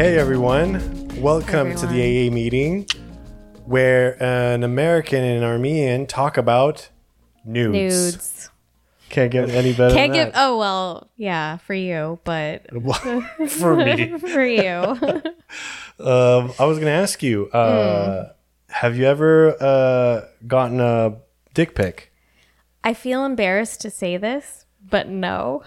Hey everyone, welcome to the AA meeting where an American and an Armenian talk about nudes. Nudes. Can't get any better Can't give. Oh well, yeah, for you, but. For me. for you, Um, I was going to ask you, uh, Hmm. have you ever uh, gotten a dick pic? I feel embarrassed to say this, but no,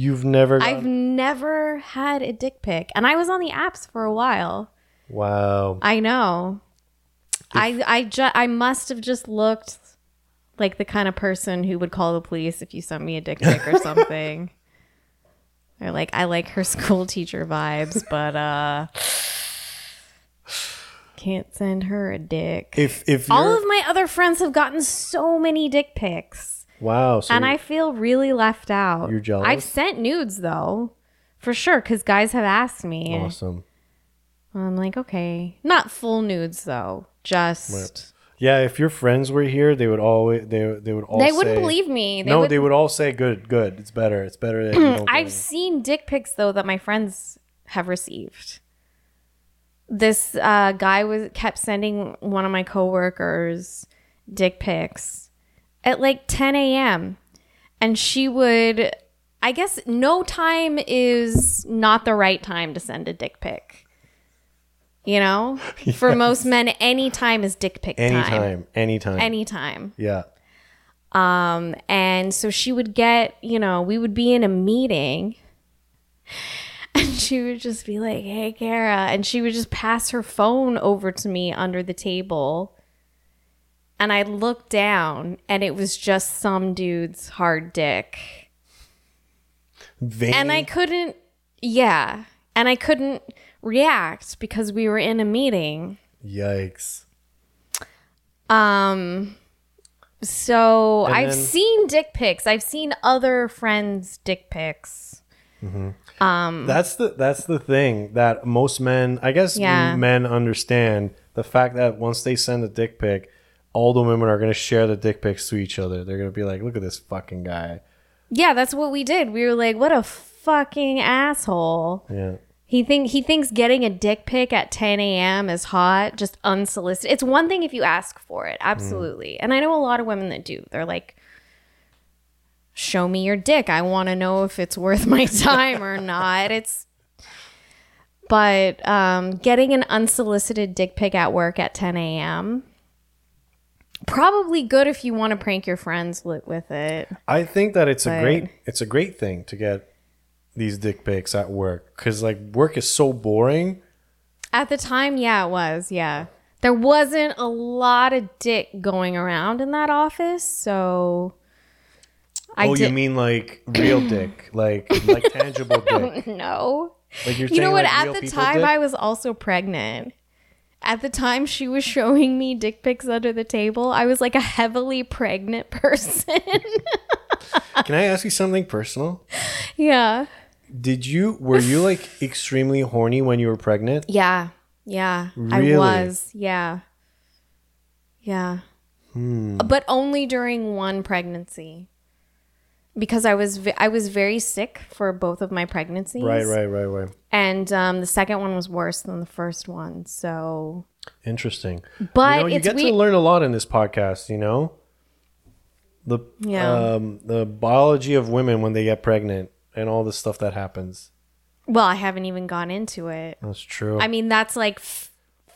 You've never I've never had a dick pic, and I was on the apps for a while. Wow. I know. I I ju- I must have just looked like the kind of person who would call the police if you sent me a dick pic or something. or like I like her school teacher vibes, but uh can't send her a dick. If if All of my other friends have gotten so many dick pics, Wow. So and I feel really left out. You're jealous? I've sent nudes though, for sure, because guys have asked me. Awesome. I'm like, okay, not full nudes though, just Yeah, if your friends were here, they would always they they would all they wouldn't believe me. They no, would, they would all say good, good. It's better. It's better that you don't. I've it." seen dick pics though that my friends have received. This uh, guy was kept sending one of my coworkers dick pics at like 10 a.m. and she would. I guess no time is not the right time to send a dick pic. You know, for most men, any time is dick pic time. anytime, anytime. Anytime. yeah. Um, and so she would get, you know, we would be in a meeting and she would just be like, Hey, Kara. And she would just pass her phone over to me under the table. And I looked down and it was just some dude's hard dick. Veiny. And I couldn't, yeah. And I couldn't react because we were in a meeting. Yikes. Um so And I've then- seen dick pics. I've seen other friends' dick pics. Um That's the that's the thing that most men, I guess, Yeah. men understand the fact that once they send a dick pic, all the women are gonna share the dick pics to each other. They're gonna be like, "Look at this fucking guy." Yeah, that's what we did. We were like, what a fucking asshole. Yeah. He think he thinks getting a dick pic at 10 a.m. is hot, just unsolicited. It's one thing if you ask for it, absolutely. And I know a lot of women that do. They're like, "Show me your dick. I want to know if it's worth my time or not." It's but um, getting an unsolicited dick pic at work at 10 a.m. Probably good if you want to prank your friends li- with it. I think that it's a great it's a great thing to get these dick pics at work because like work is so boring. At the time, yeah, it was. Yeah. There wasn't a lot of dick going around in that office, so I oh, you mean like real dick, like like tangible dick? no. Like you're You know what? like, At the time, dick? I was also pregnant. At the time she was showing me dick pics under the table, I was like a heavily pregnant person. Can I ask you something personal? yeah. Did you were you like extremely horny when you were pregnant? Yeah. Yeah. Really? I was. Yeah. Yeah. Hmm. But only during one pregnancy. Because I was I was very sick for both of my pregnancies. Right, right, right, right. And um, the second one was worse than the first one. So, Interesting. but you know, you get we- to learn a lot in this podcast. You know, the Yeah. um, the biology of women when they get pregnant and all the stuff that happens. well, I haven't even gone into it. That's true. I mean, that's like f-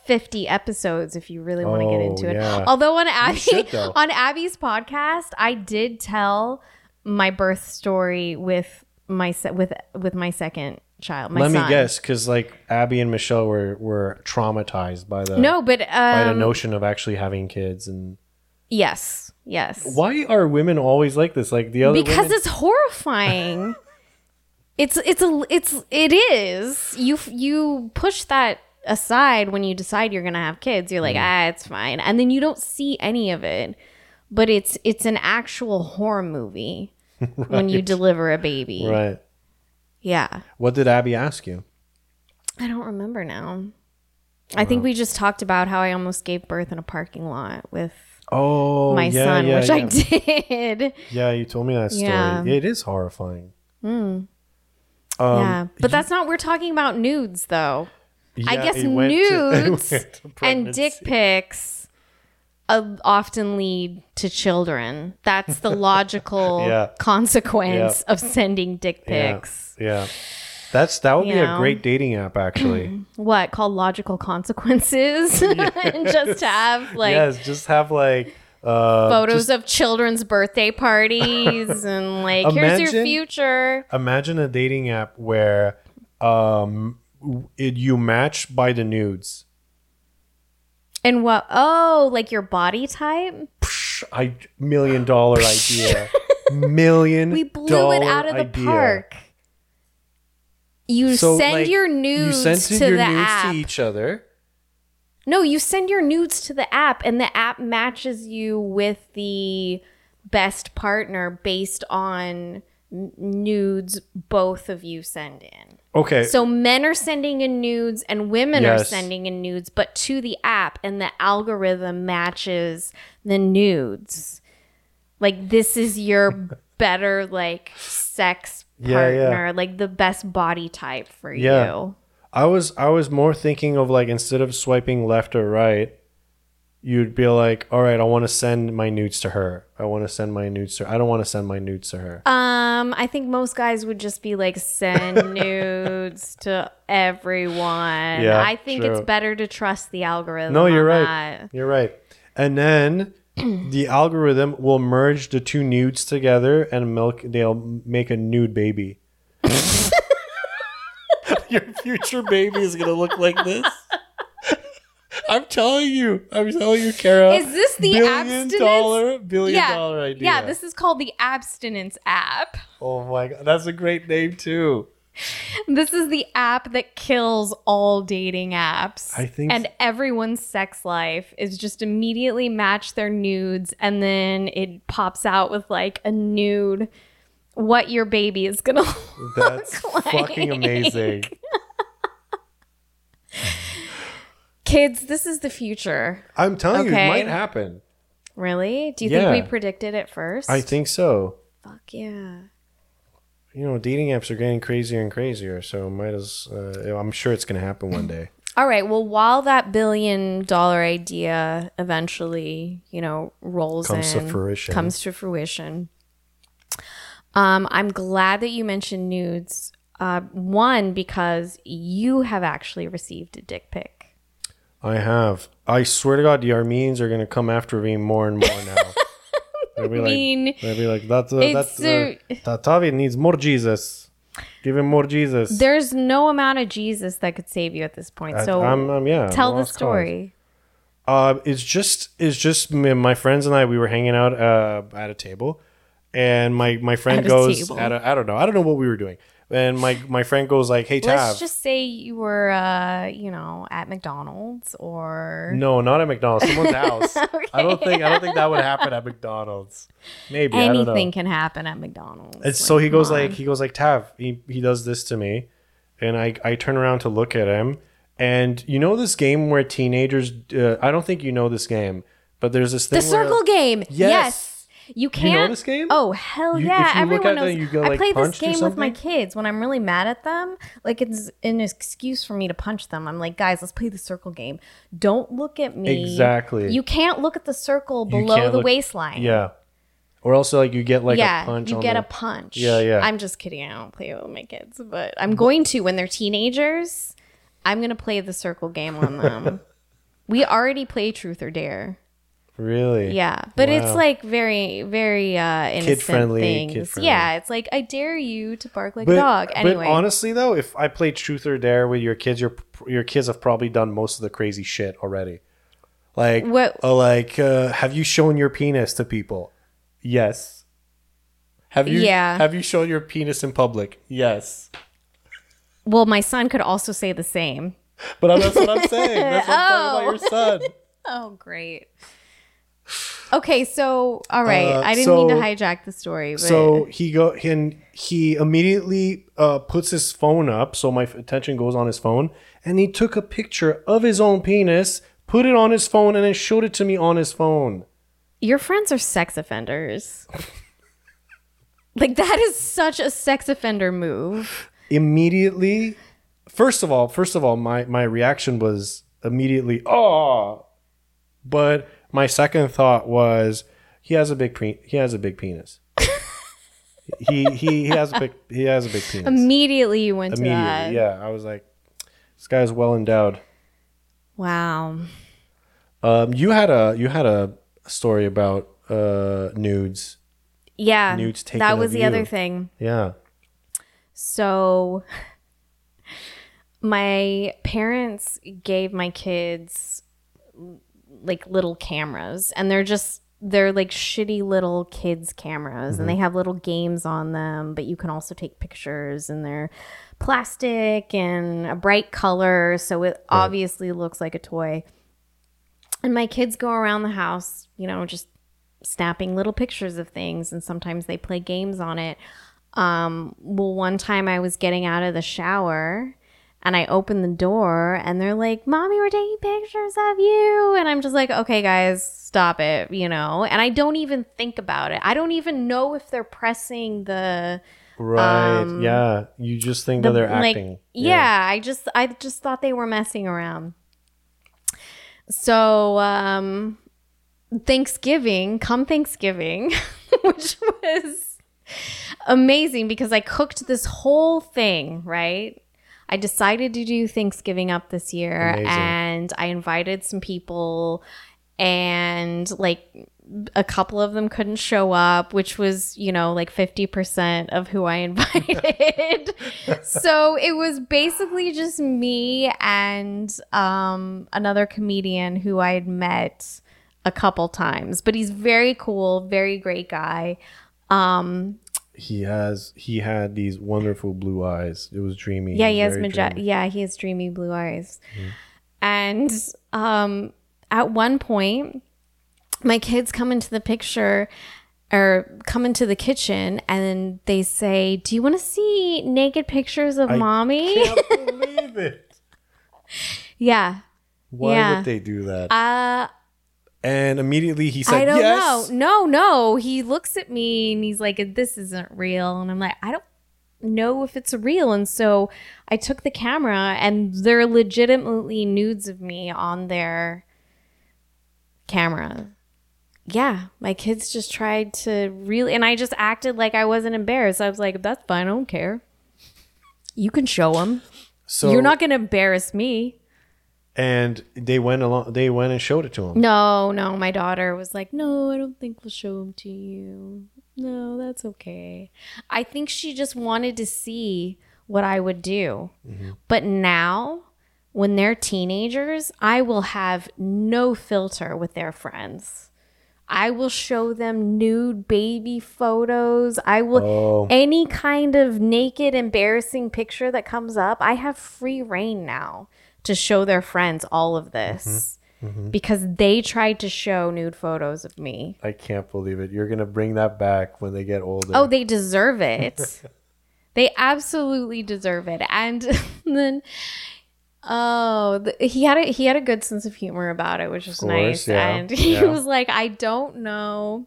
50 episodes if you really want to get Oh, into it. yeah. Although on Abby should, on Abby's podcast, I did tell my birth story with my se- with with my second child, my Let son. me guess, because like Abby and Michelle were were traumatized by the No, but by the um, notion of actually having kids and yes, yes. why are women always like this? Like the other because women, it's horrifying. it's it's a it's it is. You you push that aside when you decide you're going to have kids. You're like, "Ah, it's fine." And then you don't see any of it. But it's it's an actual horror movie when you deliver a baby. right. Yeah. What did Abby ask you? I don't remember now. I think we just talked about how I almost gave birth in a parking lot with Oh, my yeah, son, yeah, which yeah. I did. Yeah, you told me that story. Yeah. It is horrifying. Mm. Um, yeah. But that's not we're talking about nudes though. I guess it went to- it nudes to and dick pics uh, often lead to children. That's the logical Yeah. consequence Yeah. of sending dick pics. Yeah. That's that would You be a great dating app actually. What called logical consequences? and just have like yes, just have like uh photos of children's birthday parties and like here's your future. imagine a dating app where um it, you match by the nudes. And what? Oh, like your body type? Psh, I million dollar idea. million We blew it out of the idea. park. You So, send like, your You nudes send to your the nudes app. to each other. No, you send your nudes to the app, and the app matches you with the best partner based on n- nudes both of you send in. Okay. So men are sending in nudes and women are sending in nudes, but to the app, and the algorithm matches the nudes. Like this is your better like sex Yeah, yeah. partner, like the best body type for Yeah. you. I was I was more thinking of like instead of swiping left or right, you'd be like, all right, I want to send my nudes to her. I want to send my nudes to. her. I don't want to send my nudes to her. Um, I think most guys would just be like send nudes to everyone. Yeah, I think true. it's better to trust the algorithm. no, you're right. that. You're right. And then the algorithm will merge the two nudes together and milk. They'll make a nude baby. Your future baby is gonna look like this. I'm telling you. I'm telling you, Kara. Is this the billion abstinence? dollar billion yeah, dollar idea? yeah. This is called the abstinence app. Oh my god, that's a great name too. This is the app that kills all dating apps. I think- and everyone's sex life is just immediately match their nudes, and then it pops out with like a nude. What your baby is gonna That's look like. fucking amazing. Kids, this is the future. I'm telling you, it Okay. might happen. Really? Do you Yeah. think we predicted it first? I think so. Fuck yeah. You know, dating apps are getting crazier and crazier, so might as. Uh, I'm sure it's gonna happen one day. All right. Well, while that billion dollar idea eventually, you know, rolls Comes to in, fruition. comes to fruition, um, I'm glad that you mentioned nudes. Uh, one because you have actually received a dick pic. I have. I swear to God, the Armenians are gonna come after me more and more now. They'll be like, mean, they'll be like, that's uh, that's uh, Tavi needs more Jesus. Give him more Jesus. There's no amount of Jesus that could save you at this point. I- So I'm, I'm- yeah. Tell the story. Uh, it's just it's just me, my friends and I. We were hanging out uh, at a table, and my my friend At goes at a, I don't know I don't know what we were doing, and my my friend goes like, "Hey Tav." Let's just say you were, uh, you know, at McDonald's or no, not at McDonald's, someone's house. I don't think I don't think that would happen at McDonald's. Maybe I don't know. anything can happen at McDonald's. And so he goes on. like he goes like Tav. He he does this to me, and I I turn around to look at him, and you know this game where teenagers. Uh, I don't think you know this game, but there's this thing. the where- circle game. Yes. Yes. You can't. this game? Oh hell You- yeah! you Everyone knows. them, you get, I like, play this game with my kids when I'm really mad at them. Like it's an excuse for me to punch them. I'm like, guys, let's play the circle game. Don't look at me. Exactly. You can't look at the circle below the look- waistline. Yeah. Or also like you get like yeah, a punch. you on get the, a punch. Yeah, yeah. I'm just kidding. I don't play it with my kids, but I'm going to when they're teenagers. I'm gonna play the circle game on them. we already play Truth or Dare. Really. Yeah, but it's like very, very uh, innocent Kid-friendly, things. kid-friendly. Yeah, it's like I dare you to bark like But, a dog. Anyway, but honestly though, if I played Truth or Dare with your kids, your your kids have probably done most of the crazy shit already. Like What- uh, like uh, have you shown your penis to people? Yes. Have you Yeah. have you shown your penis in public? Yes. well, my son could also say the same. But that's what I'm saying. That's what I'm talking about your son. Oh, great. Okay, so all right, Uh, I didn't mean to hijack the story, but So he go and he immediately uh, puts his phone up, so my attention goes on his phone, and he took a picture of his own penis, put it on his phone, and then showed it to me on his phone. your friends are sex offenders. like that is such a sex offender move. Immediately, first of all, first of all, my my reaction was immediately oh, but my second thought was he has a big pre- he has a big penis. he, he he has a big he has a big penis. Immediately you went to Immediately, that. yeah. I was like, this guy's well endowed. Wow. Um, you had a you had a story about uh nudes. Yeah. Nudes taken that was the other thing. Yeah. So my parents gave my kids like little cameras and they're just they're like shitty little kids cameras and they have little games on them but you can also take pictures and they're plastic and a bright color so it obviously looks like a toy. And my kids go around the house you know just snapping little pictures of things and sometimes they play games on it. Um, well, one time I was getting out of the shower and I open the door and they're like, Mommy, we're taking pictures of you. And I'm just like, okay, guys, stop it, you know? And I don't even think about it. I don't even know if they're pressing the. Right. yeah. You just think that they're Um, like, acting. Yeah. I just I just thought they were messing around. So um Thanksgiving, come Thanksgiving, which was amazing because I cooked this whole thing, right? I decided to do Thanksgiving up this year Amazing. and I invited some people and like a couple of them couldn't show up, which was, you know, like 50% of who I invited. so it was basically just me and um, another comedian who I had met a couple times, but he's very cool, very great guy. Um, He has he had these wonderful blue eyes. It was dreamy. yeah, he has Very yeah, he has dreamy blue eyes. And um at one point my kids come into the picture or come into the kitchen and they say, "Do you want to see naked pictures of mommy?" I can't believe it. yeah. Why Yeah. would they do that? Uh and immediately he said I don't yes. know. No, no. He looks at me and he's like, "This isn't real." And I'm like, "I don't know if it's real." And so I took the camera, and they're legitimately nudes of me on their camera. Yeah, my kids just tried to really, and I just acted like I wasn't embarrassed. I was like, "That's fine. I don't care. You can show them. So You're not going to embarrass me." And they went along they went and showed it to him. No, no, my daughter was like, "No, I don't think we'll show him to you. No, that's okay." I think she just wanted to see what I would do. Mm-hmm. But now, when they're teenagers, I will have no filter with their friends. I will show them nude baby photos. I will Oh. any kind of naked embarrassing picture that comes up. I have free reign now to show their friends all of mm-hmm. this mm-hmm. because they tried to show nude photos of me. I can't believe it. You're gonna bring that back when they get older. Oh, they deserve it. they absolutely deserve it. And then oh, the, he had a he had a good sense of humor about it, which was course, nice. yeah, And he yeah. was like, "I don't know."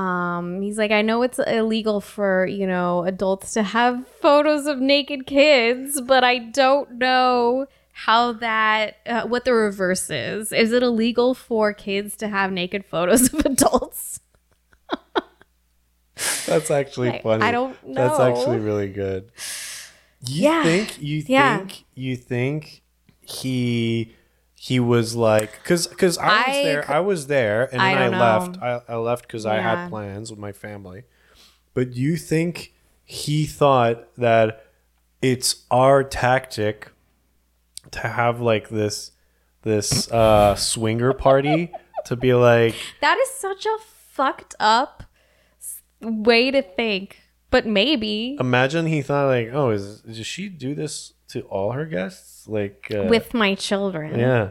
Um, he's like, I know it's illegal for, you know, adults to have photos of naked kids, but I don't know how that, uh, what the reverse is. Is it illegal for kids to have naked photos of adults? That's actually Like, funny. I don't That's actually really good. You Yeah. think you Yeah. think you think he he was like cuz cuz I was I there I was there and I then I, don't left I, I left cuz I had plans with my family. But you think he thought that it's our tactic to have like this this uh swinger party to be like That is such a fucked up way to think. But maybe Imagine he thought like, oh, is does she do this to all her guests? Like uh, with my children. yeah,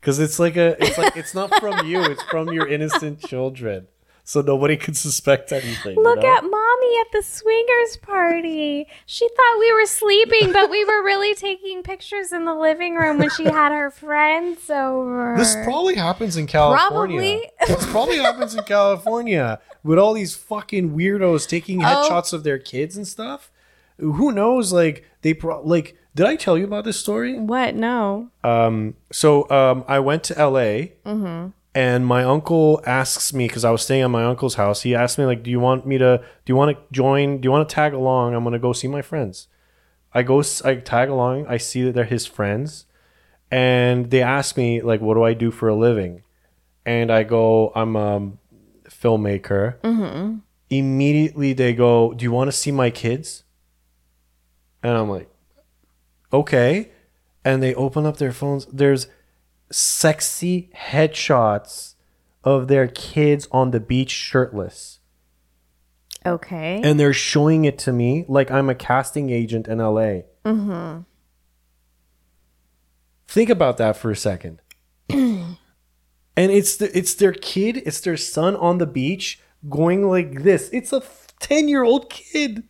because it's like a, it's like it's not from you, it's from your innocent children, so nobody could suspect anything. you Look know? at mommy at the swingers party. She thought we were sleeping, but we were really taking pictures in the living room when she had her friends over. This probably happens in California. Probably. this probably happens in California with all these fucking weirdos taking Oh. headshots of their kids and stuff. who knows? Like they pro- like. Did I tell you about this story? What? No. Um, so um, I went to LA, and my uncle asks me because I was staying at my uncle's house. He asked me like, "Do you want me to? Do you want to join? Do you want to tag along? I'm gonna go see my friends." I go, I tag along. I see that they're his friends, and they ask me like, "What do I do for a living?" And I go, "I'm a filmmaker." Immediately they go, "Do you want to see my kids?" And I'm like, "Okay." And they open up their phones. There's sexy headshots of their kids on the beach shirtless Okay. and they're showing it to me like I'm a casting agent in LA. Mm-hmm. Think about that for a second. and it's the, it's their kid, it's their son on the beach going like this. It's a ten year old kid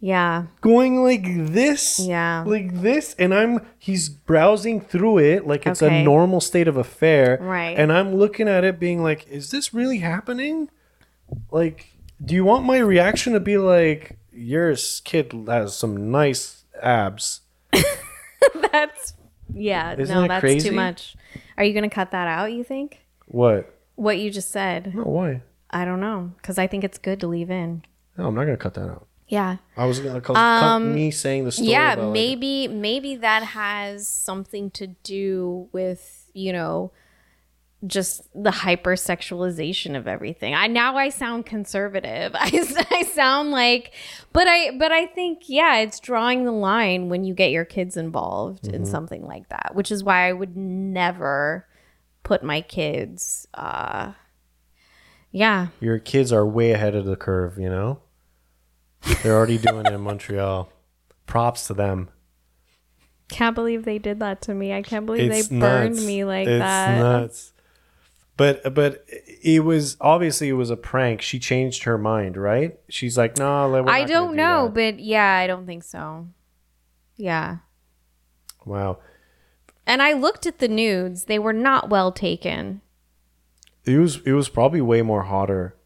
yeah. going like this, Yeah. like this, and I'm he's browsing through it like it's Okay. a normal state of affair, Right. And I'm looking at it, being like, is this really happening? Like, do you want my reaction to be like, your kid has some nice abs? That's yeah. Isn't no, that that's crazy? too much. Are you gonna cut that out? You think? What? What you just said? No, why? I don't know because I think it's good to leave in. No, I'm not gonna cut that out. Yeah. I was gonna cut, cut me saying the story. Um, yeah about, like, maybe maybe that has something to do with you know just the hypersexualization of everything i now i sound conservative I, I sound like but i but i think yeah it's drawing the line when you get your kids involved Mm-hmm. in something like that which is why i would never put my kids uh yeah your kids are way ahead of the curve. You know, they're already doing it in Montreal. Props to them. can't believe they did that to me i can't believe it's they burned nuts. me like it's that nuts. But but it was obviously it was a prank. She changed her mind, right? She's like, no, nah, I don't know, but yeah, I don't think so. Yeah. wow, And I looked at the nudes. They were not well taken. it was it was probably way more hotter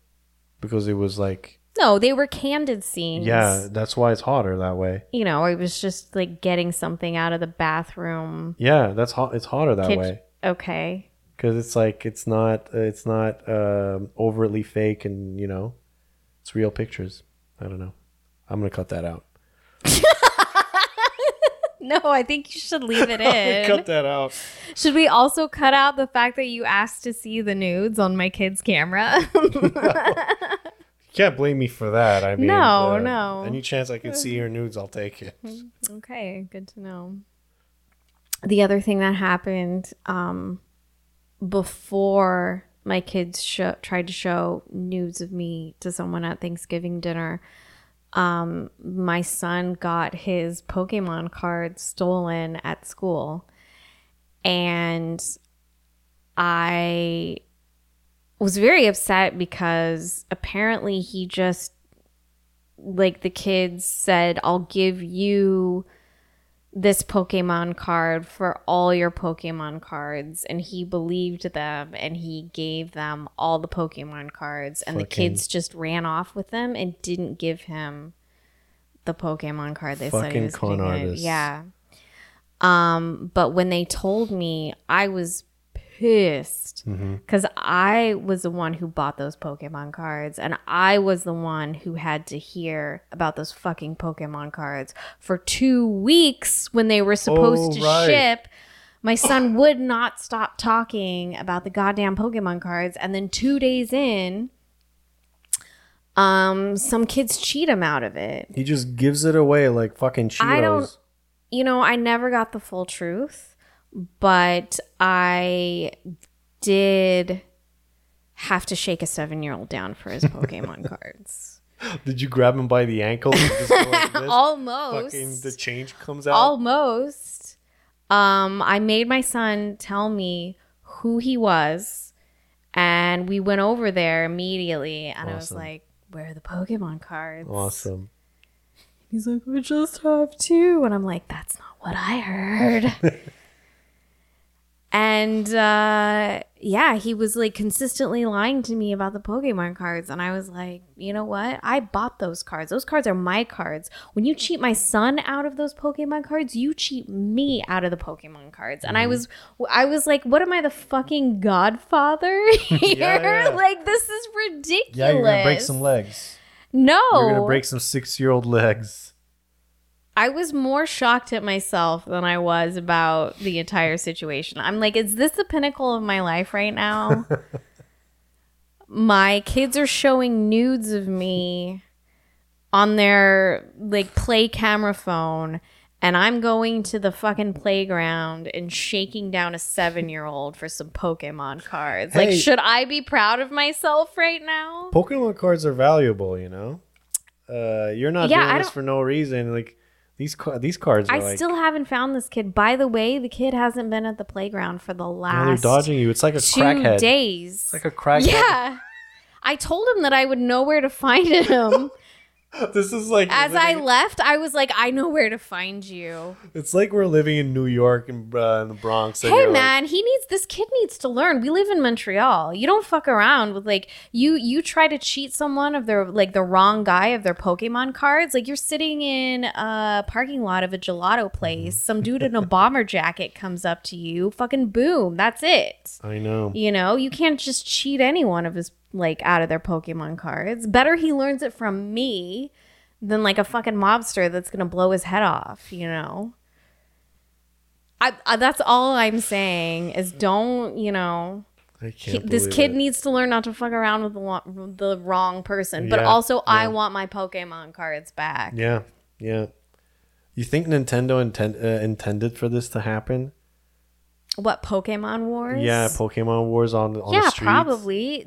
because it was like No, they were candid scenes. yeah, that's why it's hotter that way. You know, it was just like getting something out of the bathroom. Yeah, that's hot. It's hotter that kitch- way Okay. because it's like it's not it's not um, overtly fake and you know it's real pictures. I don't know. I'm gonna cut that out. No, I think you should leave it in. cut that out. should we also cut out the fact that you asked to see the nudes on my kid's camera? You can't blame me for that. I mean, No, uh, no. Any chance I can see your nudes, I'll take it. Okay, good to know. The other thing that happened um, before my kids sho- tried to show nudes of me to someone at Thanksgiving dinner, um, my son got his Pokemon card stolen at school. And I was very upset because apparently he just like the kids said, I'll give you this Pokemon card for all your Pokemon cards. And he believed them and he gave them all the Pokemon cards. And the kids just ran off with them and didn't give him the Pokemon card they said he was con Yeah. Um, but when they told me, I was pissed Mm-hmm. because I was the one who bought those Pokemon cards, and I was the one who had to hear about those fucking Pokemon cards for two weeks when they were supposed Oh, to right. ship. My son would not stop talking about the goddamn Pokemon cards, and then two days in, um, some kids cheat him out of it. He just gives it away like fucking Cheetos. I don't- you know, I never got the full truth, but I did have to shake a seven year old down for his Pokemon cards. Did you grab him by the ankle? And just go like this? Almost. Fucking the change comes out. Almost. Um, I made my son tell me who he was, and we went over there immediately, and I was like, Where are the Pokemon cards? awesome. He's like, "We just have two. And I'm like, that's not what I heard. And uh, yeah, he was like consistently lying to me about the Pokemon cards. And I was like, you know what? I bought those cards. Those cards are my cards. When you cheat my son out of those Pokemon cards, you cheat me out of the Pokemon cards. And I Mm-hmm. was, I was like, what am I, the fucking godfather here? yeah. Like, this is ridiculous. Yeah, you're gonna break some legs. No. You're gonna break some six-year-old legs. I was more shocked at myself than I was about the entire situation. I'm like, is this the pinnacle of my life right now? my kids are showing nudes of me on their like play camera phone and I'm going to the fucking playground and shaking down a 7-year-old for some Pokemon cards. Like should I be proud of myself right now? Pokemon cards are valuable, you know. Uh, you're not Yeah, doing this for no reason. Like these these cards are I like still haven't found this kid. By the way, the kid hasn't been at the playground for the last they're dodging you. It's like a two crackhead. days. It's like a crackhead. yeah. I told him that I would know where to find him. this is like As I left, I was like, I know where to find you. It's like we're living in New York and uh, in the Bronx. Hey you're like- man, he needs this kid needs to learn. We live in Montreal. You don't fuck around with like you you try to cheat someone of their like the wrong guy of their Pokemon cards. Like you're sitting in a parking lot of a gelato place. Some dude in a bomber jacket comes up to you. Fucking boom. That's it. I know. You know, you can't just cheat anyone of his like out of their Pokemon cards. Better he learns it from me than like a fucking mobster that's gonna blow his head off. You know. I, I that's all I'm saying is don't you know I he- this kid it. needs to learn not to fuck around with the, the wrong person. But Yeah, also, I want my Pokemon cards back. Yeah, yeah. You think Nintendo intend, uh, intended for this to happen? What Pokemon Wars? Yeah, Pokemon Wars on on yeah, the streets. Yeah, probably.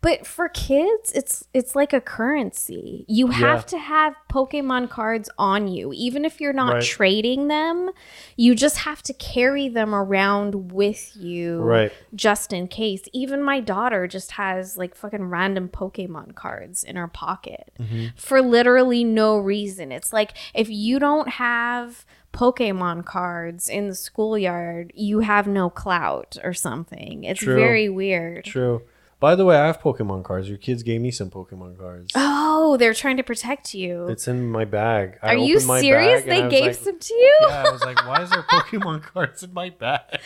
But for kids, it's it's like a currency. You have Yeah. to have Pokemon cards on you, even if you're not Right. trading them. You just have to carry them around with you, Right. Just in case. Even my daughter just has like fucking random Pokemon cards in her pocket Mm-hmm. for literally no reason. It's like if you don't have Pokemon cards in the schoolyard, you have no clout or something. It's True. very weird. True. By the way, I have Pokemon cards. Your kids gave me some Pokemon cards. Oh, they're trying to protect you. It's in my bag. I Are you serious? They gave like- some to you? Yeah, I was like, why is there Pokemon cards in my bag?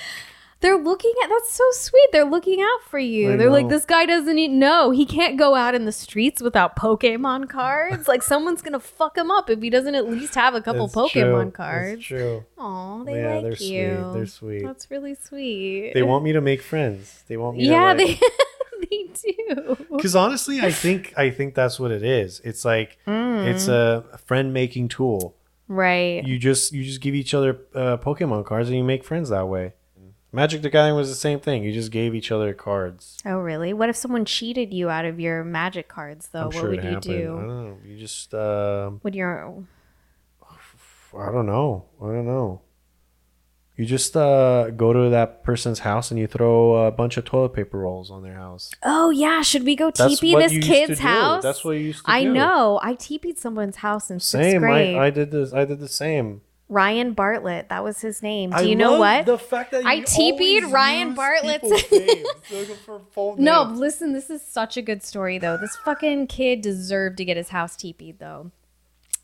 They're looking at that's so sweet. They're looking out for you. I They're like, this guy doesn't even know. He can't go out in the streets without Pokemon cards. like someone's gonna fuck him up if he doesn't at least have a couple It's Pokemon true. It's cards. true. Oh, they Yeah, like they're you. sweet. They're sweet. That's really sweet. They want me to make friends. They want me yeah, to like, they they do. Because honestly, I think I think that's what it is. It's like Mm. it's a friend making tool. Right. You just you just give each other uh, Pokemon cards and you make friends that way. Magic the Gathering was the same thing. You just gave each other cards. Oh, really? What if someone cheated you out of your magic cards, though? I'm what sure would you happened. I do? don't know. You just um Would your I don't know. I don't know. You just uh, go to that person's house and you throw a bunch of toilet paper rolls on their house. Oh yeah, should we go teepee this you used kid's to do. house? That's what you used to do. I do. know. I teepeed someone's house in sixth Same. grade. I, I did this. I did the same. Ryan Bartlett, that was his name. Do I you know what? The fact that I TP'd Ryan Bartlett's- people's names. Looking for full no, listen, this is such a good story though. This fucking kid deserved to get his house teepeed though.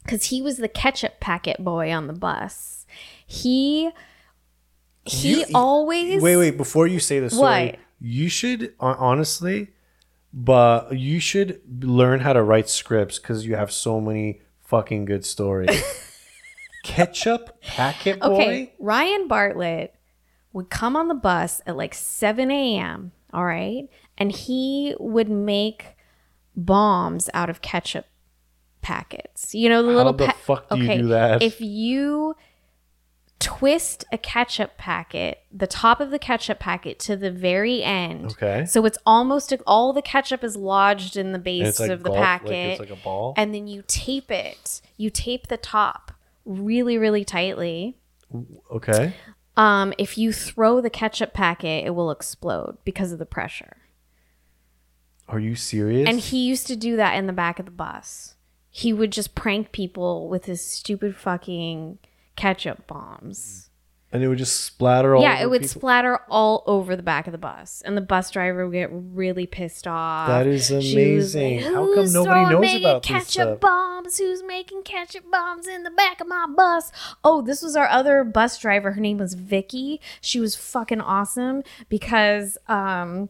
Cause he was the ketchup packet boy on the bus. He he You- always Wait, wait. Before you say this story, What? you should honestly, but you should learn how to write scripts because you have so many fucking good stories. Ketchup packet boy. Okay, Ryan Bartlett would come on the bus at like 7 a.m. All right. And he would make bombs out of ketchup packets. You know, the How little the pa- fuck do you do that? If you twist a ketchup packet, the top of the ketchup packet to the very end. Okay. So it's almost all the ketchup is lodged in the base like of the golf, packet like it's like a ball. and then you tape it. You tape the top really, really tightly. okay. Um, if you throw the ketchup packet, it will explode because of the pressure. Are you serious? And he used to do that in the back of the bus. He would just prank people with his stupid fucking ketchup bombs. And it would just splatter all. yeah, it would people? splatter all over the back of the bus, and the bus driver would get really pissed off. That is amazing. How come "Who's nobody knows making about this ketchup stuff?" bombs? Who's making ketchup bombs in the back of my bus? Oh, this was our other bus driver. Her name was Vicky. She was fucking awesome because um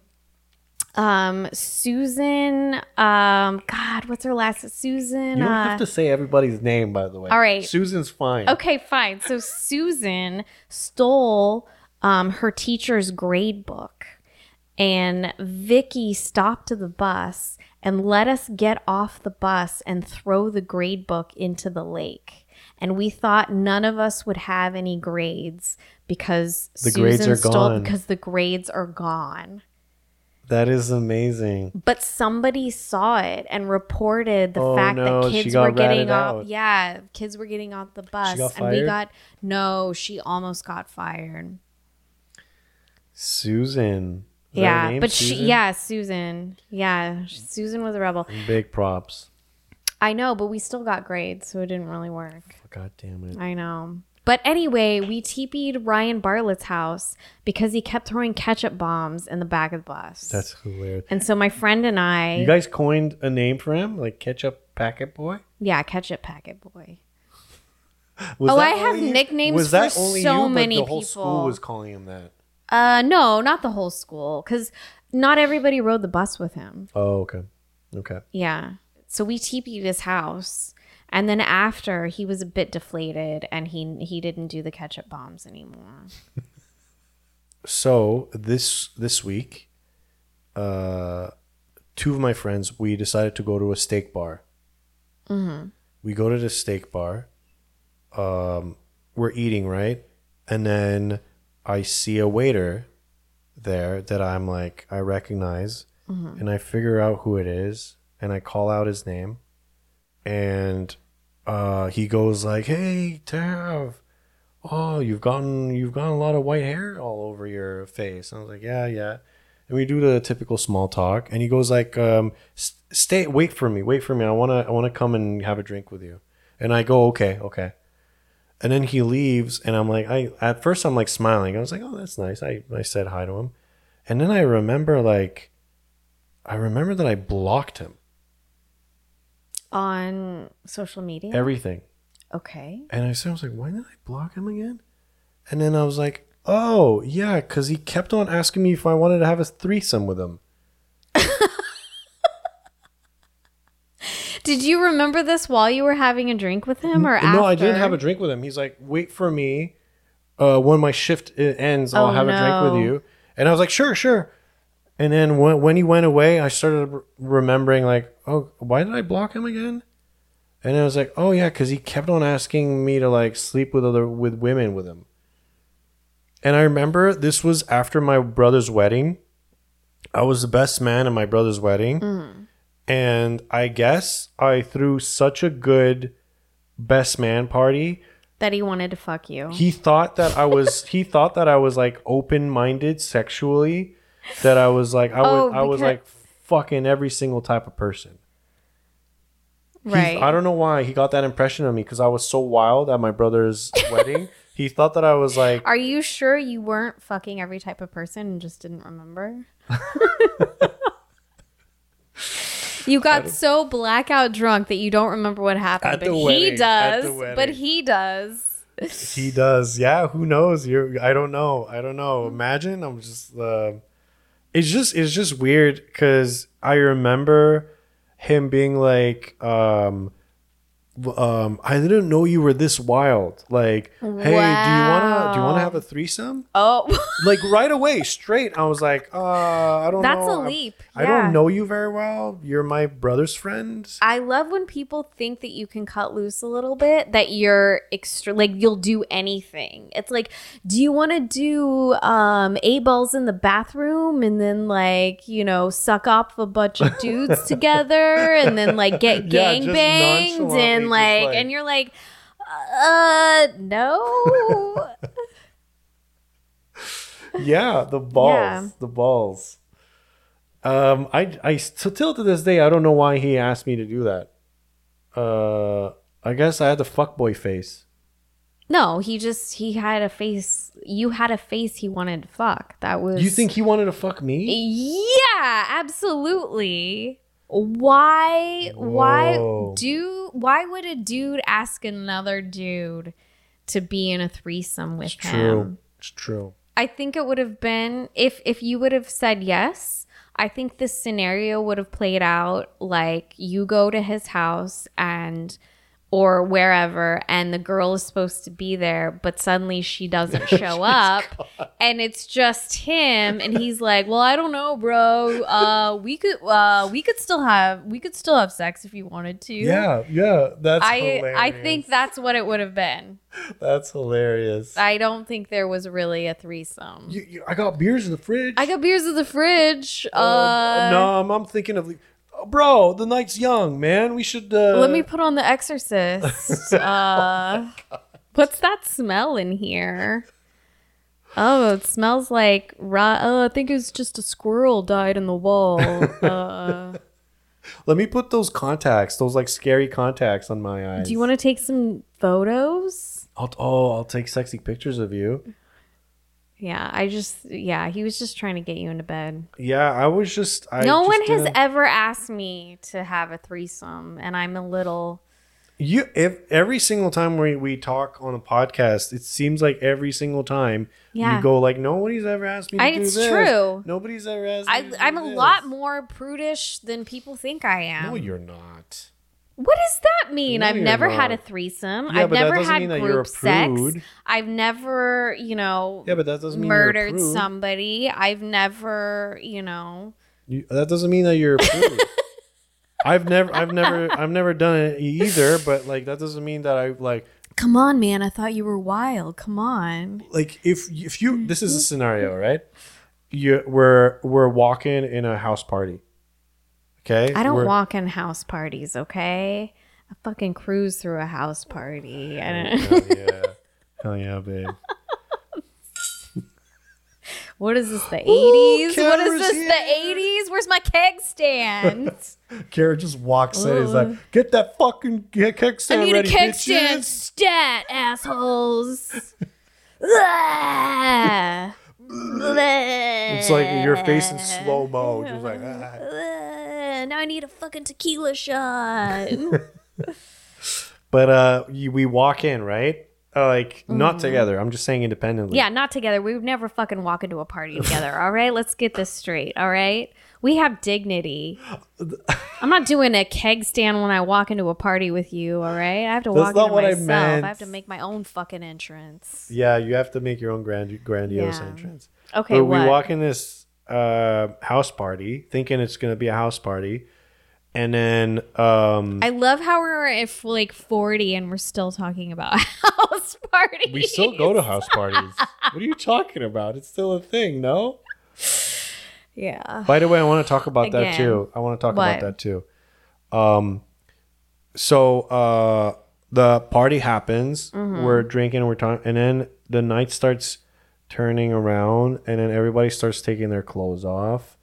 um Susan um God, what's her last Susan? You don't uh, have to say everybody's name, by the way. all right. Susan's fine. Okay, fine. So Susan stole um, her teacher's grade book, and Vicky stopped the bus and let us get off the bus and throw the grade book into the lake. And we thought none of us would have any grades because The grades are stole gone. because the grades are gone. That is amazing. But somebody saw it and reported the Oh, fact no, that kids were getting off. out. Yeah, kids were getting off the bus, and we got no. She almost got fired. Susan. Is yeah, but she, yeah, Susan, yeah, Susan was a rebel. Big props. I know, but we still got grades, so it didn't really work. God damn it. I know. But anyway, we TP'd Ryan Bartlett's house because he kept throwing ketchup bombs in the back of the bus. That's hilarious. and so my friend and I, You guys coined a name for him, like Ketchup Packet Boy. yeah, ketchup packet boy. Was Oh, I have only- nicknames was that for only so you, many the whole school was calling him that. Uh, no, not the whole school, because not everybody rode the bus with him. Oh, okay, okay. Yeah. So we TP'd his house, and then after he was a bit deflated, and he he didn't do the ketchup bombs anymore. So this this week, uh, two of my friends we decided to go to a steak bar. We go to the steak bar. Um, we're eating right, and then I see a waiter there that I'm like I recognize, and I figure out who it is, and I call out his name, and uh, he goes like, "Hey, Tav." oh you've gotten you've gotten a lot of white hair all over your face. And i was like yeah yeah. And we do the typical small talk. And he goes like um stay wait for me wait for me. I want to i want to come and have a drink with you. And i go okay okay. And then he leaves and i'm like i at first i'm like smiling. I was like oh that's nice. I i said hi to him. And then i remember like i remember that i blocked him On social media. everything okay. And I said, I was like, why did I block him again? And then I was like, oh, yeah, because he kept on asking me if I wanted to have a threesome with him. Did you remember this while you were having a drink with him, or after? No, I didn't have a drink with him. He's like, wait for me. Uh, when my shift ends, I'll Oh, have a drink with you. And I was like, sure, sure. And then when, when he went away, I started remembering, like, oh, why did I block him again? And I was like, oh yeah, because he kept on asking me to like sleep with other with women with him. And I remember this was after my brother's wedding. I was the best man at my brother's wedding. Mm. And I guess I threw such a good best man party. That he wanted to fuck you. He thought that I was he thought that I was like open-minded sexually that I was like I Oh, would I was like fucking every single type of person. He- right. I don't know why he got that impression of me because I was so wild at my brother's wedding. He thought that I was like Are you sure you weren't fucking every type of person and just didn't remember? you got so blackout drunk that you don't remember what happened, At but he wedding, at does. But he does. he does. Yeah, who knows? You I don't know. I don't know. Imagine I'm just uh it's just it's just weird cuz I remember him being like um um I didn't know you were this wild. Like, hey, do you want to do you wanna have a threesome? Oh, like right away, straight. I was like, uh, I don't That's know. a leap. I Yeah. don't know you very well. You're my brother's friend. I love when people think that you can cut loose a little bit, that you're extra, like you'll do anything. It's like, do you want to do um, A balls in the bathroom and then like, you know, suck off a bunch of dudes together and then like get gang just banged and like, like- and you're like, uh, no. yeah, the balls, Yeah. the balls. Um, I, I so till to this day, I don't know why he asked me to do that. Uh, I guess I had the fuckboy face. No, he just he had a face. You had a face he wanted to fuck. That was. You think he wanted to fuck me? Yeah, absolutely. Why? Why Whoa. do? Why would a dude ask another dude to be in a threesome with It's him? true. It's true. I think it would have been if if you would have said yes. I think this scenario would have played out like you go to his house and or wherever and the girl is supposed to be there but suddenly she doesn't show up and it's just him and he's like well i don't know bro uh we could uh we could still have we could still have sex if you wanted to Yeah, yeah. That's i hilarious. i think that's what it would have been that's hilarious. i don't think there was really a threesome You- you- I got beers in the fridge. I got beers in the fridge. Uh, Uh, no, I'm, I'm thinking of, bro. The night's young, man. We should. Uh, Let me put on The Exorcist. uh, what's that smell in here? Oh, it smells like ra- Oh, I think it's just a squirrel died in the wall. Uh, Let me put those contacts, those like scary contacts on my eyes. do you want to take some photos? I'll, oh, I'll take sexy pictures of you. Yeah, I just yeah, he was just trying to get you into bed. Yeah, I was just. I no just one has didn't- ever asked me to have a threesome, and I'm a little. You if every single time we, we talk on a podcast, it seems like every single time Yeah. you go like nobody's ever asked me to I- it's this. true. Nobody's ever asked me I, I'm a lot more prudish than people think I am. No, you're not. What does that mean? No, I've never not. had a threesome. Yeah, I've never had mean that you're a group sex. I've never, you know, Yeah, but that doesn't mean murdered prude. somebody. I've never, you know. You, that doesn't mean that you're. I've never, I've never, I've never done it either. But like, that doesn't mean that I like, Come on, man. I thought you were wild. Come on. like if if you. This is a mm-hmm. scenario, right? You we're we're walking in a house party. Okay, I don't We're- walk in house parties, okay? I fucking cruise through a house party. I don't Hell yeah, hell yeah, babe. What is this, the 80s? what Kara's this, here. the 80s? Where's my keg stand? Kara just walks in. is like, get that fucking get keg I stand need ready, a keg bitches." stand stat, assholes. It's like your face in slow mo. Just like, ah. Now I need a fucking tequila shot. but uh, you, we walk in, right? Uh, like not together. I'm just saying independently. Mm-hmm. yeah, not together. We would never fucking walk into a party together. All right, let's get this straight. All right, we have dignity. I'm not doing a keg stand when I walk into a party with you. All right, I have to That's walk not into what I myself. meant. I have to make my own fucking entrance. Yeah, you have to make your own grand grandiose Yeah. entrance. Okay, but what? we walk in this uh, house party, thinking it's gonna be a house party, and then um, I love how we're at like 40 and we're still talking about house parties. we still go to house parties. what are you talking about? It's still a thing, no? Yeah. By the way, I want to talk about that too. I want to talk What? about that too. Um, so uh, the party happens. Mm-hmm. We're drinking. We're talking, and then the night starts turning around, and then everybody starts taking their clothes off,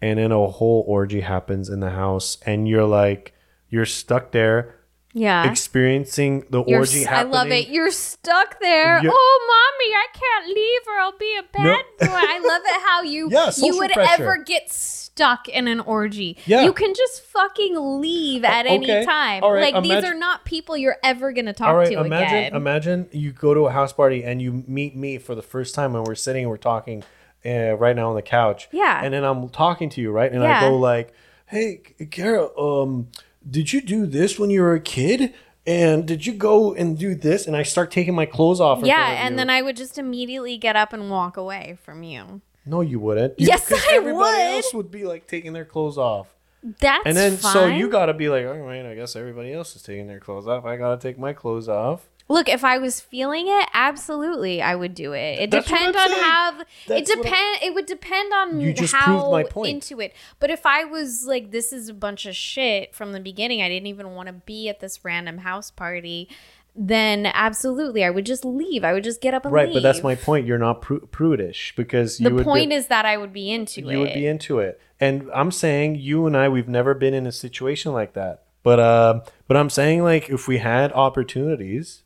and then a whole orgy happens in the house, and you're like, you're stuck there Yeah. experiencing the You're orgy s- I happening. love it. You're stuck there. Oh, mommy, I can't leave or I'll be a bad boy. I love it how you Yeah, you social would pressure. ever get stuck in an orgy. Yeah. You can just fucking leave at okay. any time. All right, like these imagine- are not people you're ever gonna talk All right, to imagine again. imagine you go to a house party and you meet me for the first time and we're sitting and we're talking uh, right now on the couch. Yeah. And then I'm talking to you, right? And Yeah. I go like, "Hey, Kara, um, did you do this when you were a kid? And did you go and do this?" And I start taking my clothes off. yeah, of and you. then I would just immediately get up and walk away from you. no, you wouldn't. You- Yes, I everybody would. else would be like taking their clothes off. That's And then fine. so you got to be like, "All right, I guess everybody else is taking their clothes off. I got to take my clothes off." Look, if I was feeling it, absolutely, I would do it. It That's what depends on saying. how. It depend. It would depend on You just how proved my point. into it. But if I was like, this is a bunch of shit from the beginning, I didn't even want to be at this random house party. Then absolutely, I would just leave. I would just get up and Right, leave. but that's my point. You're not pru- prudish because you The point be, is that I would be into it. you would be into it. And I'm saying you and I we've never been in a situation like that. But uh, but I'm saying like if we had opportunities,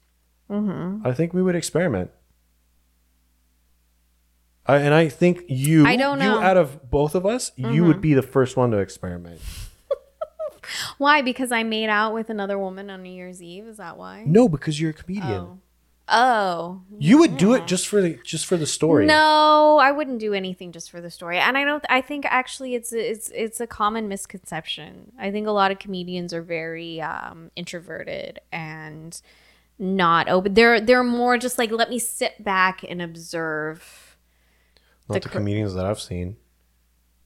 I think we would experiment. I, and I think you, I don't know. you out of both of us, you would be the first one to experiment. Why? Because I made out with another woman on New Year's Eve. Is that why? No, because you're a comedian. Oh. Oh. You would do it just for the just for the story. No, I wouldn't do anything just for the story. And I don't I think actually it's a, it's it's a common misconception. I think a lot of comedians are very um introverted and not open. They're they're more just like let me sit back and observe. Not the the cr- comedians that I've seen.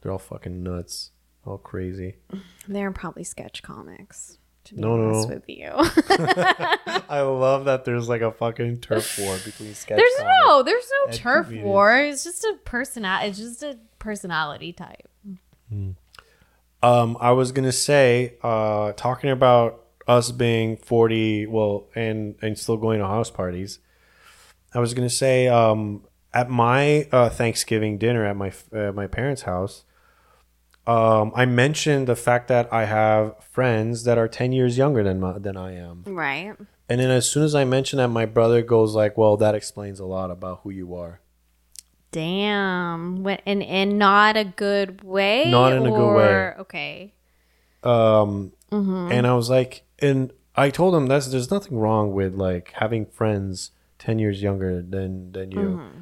They're all fucking nuts. All crazy. They're probably sketch comics. To be No, honest no. with you. I love that there's like a fucking turf war between sketch there's no there's no turf comedians. war. It's just a personality. It's just a personality type. Um, I was gonna say, uh, talking about us being forty, well, and and still going to house parties. I was gonna say, um, at my uh, Thanksgiving dinner at my uh, my parents' house, um, I mentioned the fact that I have friends that are ten years younger than my, than I am, Right. and then as soon as I mention that, my brother goes like, "Well, that explains a lot about who you are." Damn. What and and not a good way? Not in a good way. Okay. um Mm-hmm. and i was like and i told him that's there's nothing wrong with like having friends 10 years younger than than you Mm-hmm.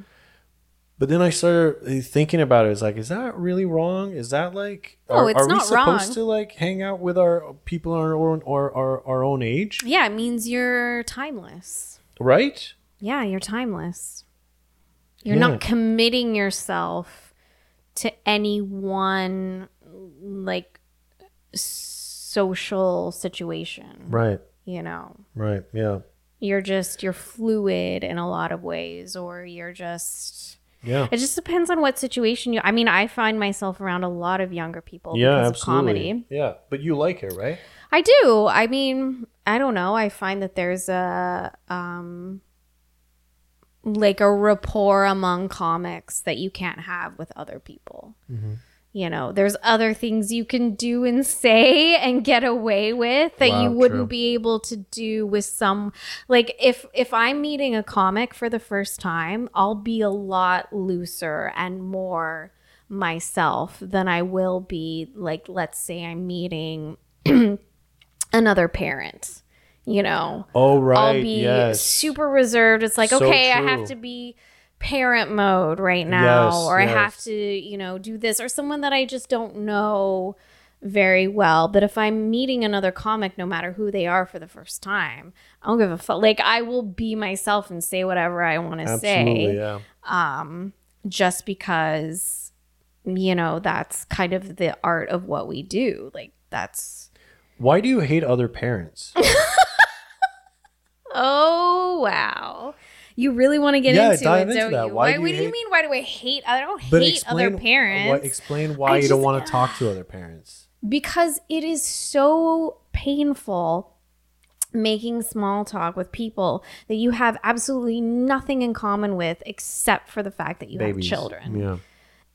but then i started thinking about it it's like is that really wrong is that like No, are, it's are we not supposed wrong. to like hang out with our people our own or our, our own age Yeah, it means you're timeless. right Yeah, you're timeless. You're Yeah. not committing yourself to any one like social situation, right you know. right yeah You're just you're fluid in a lot of ways or you're just yeah it just depends on what situation you I mean, I find myself around a lot of younger people yeah because absolutely of comedy. yeah but you like it right I do. I mean, I don't know. I find that there's a um like a rapport among comics that you can't have with other people. Mm-hmm. You know, there's other things you can do and say and get away with that you wouldn't true. be able to do with some like if if I'm meeting a comic for the first time, I'll be a lot looser and more myself than I will be like let's say I'm meeting another parent. You know, oh right I'll be yes super reserved. It's like, So okay, I have to be parent mode right now, Yes, or I have to, you know, do this, or someone that I just don't know very well. But if I'm meeting another comic, no matter who they are for the first time, I don't give a fuck. Like, I will be myself and say whatever I want to say yeah um, just because you know that's kind of the art of what we do. Like that's why do you hate other parents oh wow. You really want to get Yeah, into dive it, into don't that. you? Why do what you do you hate- mean? Why do I hate? I don't but hate explain other parents What, explain why I you don't just- want to talk to other parents because it is so painful making small talk with people that you have absolutely nothing in common with except for the fact that you babies have children. yeah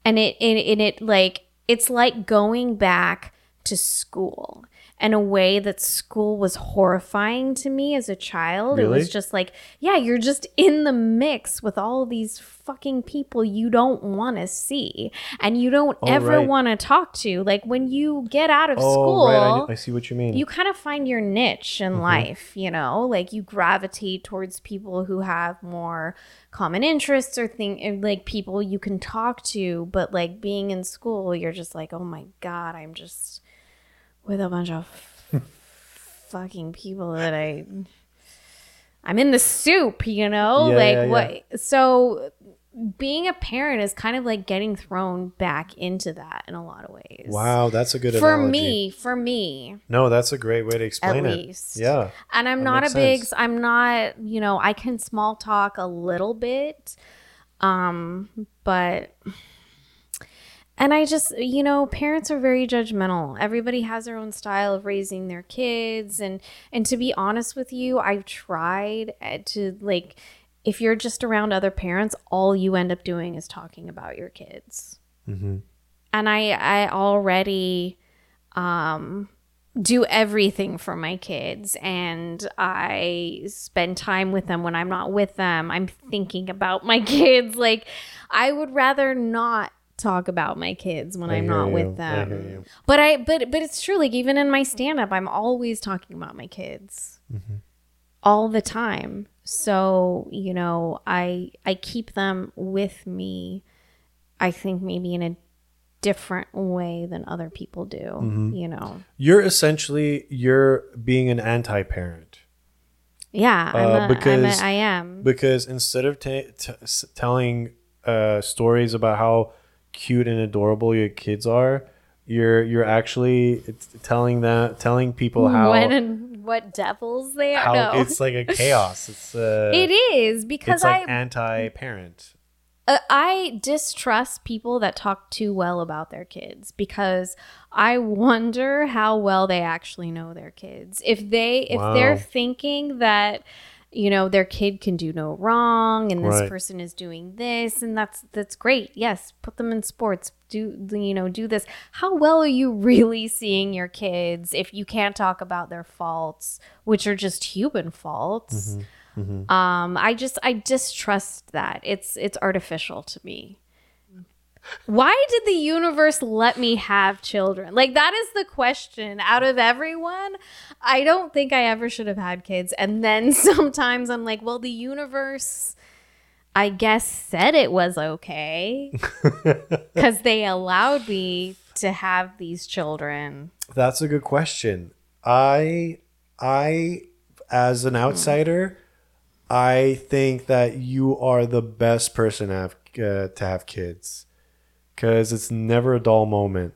and it and, and it like it's like going back to school in a way that school was horrifying to me as a child. It was just like yeah you're just in the mix with all these fucking people you don't want to see and you don't Oh, ever right. want to talk to. Like when you get out of oh school right I, I see what you mean. you kind of find your niche in Mm-hmm. life, you know, like you gravitate towards people who have more common interests or thing like people you can talk to, but like being in school, you're just like, "Oh my god, I'm just with a bunch of fucking people that I I'm in the soup, you know? Yeah, like yeah, what so being a parent is kind of like getting thrown back into that in a lot of ways. wow that's a good For analogy. me, for me, no that's a great way to explain it least. yeah and I'm not a big sense. I'm not, you know, I can small talk a little bit. Um, but and I just, you know, parents are very judgmental. Everybody has their own style of raising their kids and and to be honest with you, I've tried uh, to like if you're just around other parents, all you end up doing is talking about your kids. mm-hmm. And I I already um do everything for my kids and I spend time with them when I'm not with them. I'm thinking about my kids. Like, I would rather not talk about my kids when I'm not you. with them. you. But I but but it's true like even in my stand up I'm always talking about my kids. Mm-hmm. All the time. So, you know, I I keep them with me I think maybe in a different way than other people do, Mm-hmm. you know. You're essentially you're being an anti-parent Yeah, I'm Uh, a, because- a, I am. because instead of t- s- telling uh, stories about how cute and adorable your kids are, you're you're actually telling that telling people how when and what devils they are. no. it's like a chaos. It's uh, it is because it's like I anti-parent. uh, I distrust people that talk too well about their kids because I wonder how well they actually know their kids. If they if Wow. they're thinking that you know their kid can do no wrong and this Right. person is doing this and that's that's great. Yes, put them in sports. Do you know do this. How well are you really seeing your kids if you can't talk about their faults, which are just human faults? Um, I just I distrust that. It's it's artificial to me. Why did the universe let me have children? Like that is the question. Out of everyone, I don't think I ever should have had kids. And then sometimes I'm like, well, the universe I guess said it was okay cuz they allowed me to have these children. That's a good question. I I as an outsider, I think that you are the best person to have uh, to have kids cuz it's never a dull moment.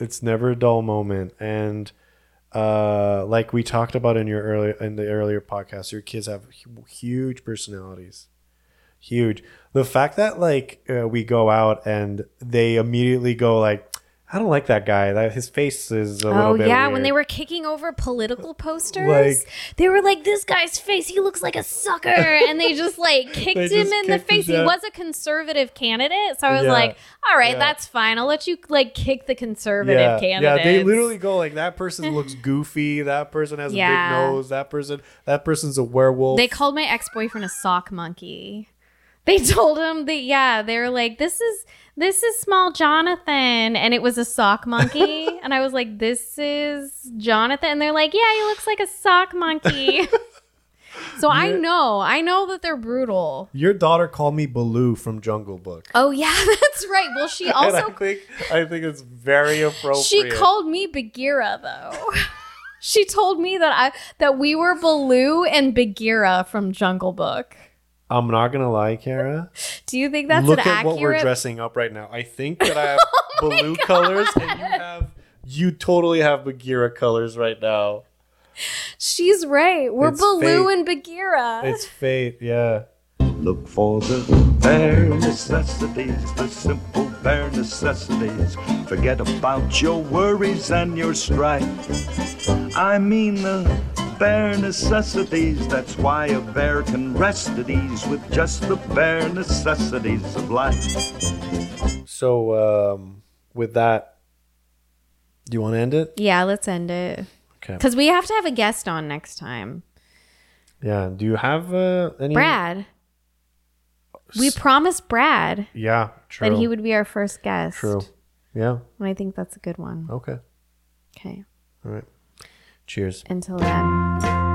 It's never a dull moment and uh like we talked about in your earlier in the earlier podcast, your kids have huge personalities. Huge. The fact that like uh, we go out and they immediately go like I don't like that guy. That his face is a little Oh bit yeah, when they were kicking over political posters, Like- they were like, "This guy's face, he looks like a sucker," and they just like kicked They him in the kicked his face. He was a conservative candidate, so I was Yeah. like, "All right, Yeah. that's fine. I'll let you like kick the conservative yeah, candidate." Yeah, they literally go like that person looks goofy, that person has a big nose, that person that person's a werewolf. They called my ex boyfriend a sock monkey. They told him that yeah, they were like, "This is this is small Jonathan," and it was a sock monkey, and I was like, "This is Jonathan," and they're like, "Yeah, he looks like a sock monkey." so I know, I know that they're brutal. Your daughter called me Baloo from Jungle Book. Oh yeah, that's right. Well, she and I also think I think it's very appropriate. she called me Bagheera though. she told me that I that we were Baloo and Bagheera from Jungle Book. I'm not gonna lie, Kara. Do you think that's Look an at what we're dressing up right now. I think that I have Oh Baloo colors, and you have you totally have Bagheera colors right now. She's right. We're It's Baloo fate. and Bagheera. It's fate, yeah. Look for the bare necessities, the simple bare necessities. Forget about your worries and your strife. I mean the bare necessities. That's why a bear can rest at ease with just the bare necessities of life. So um, with that, do you want to end it? yeah, let's end it. Okay. Because we have to have a guest on next time. Yeah. Do you have uh, any? Brad. We promised Brad Yeah. True. that he would be our first guest. True. Yeah. And I think that's a good one. Okay. Okay. All right. Cheers. Until then.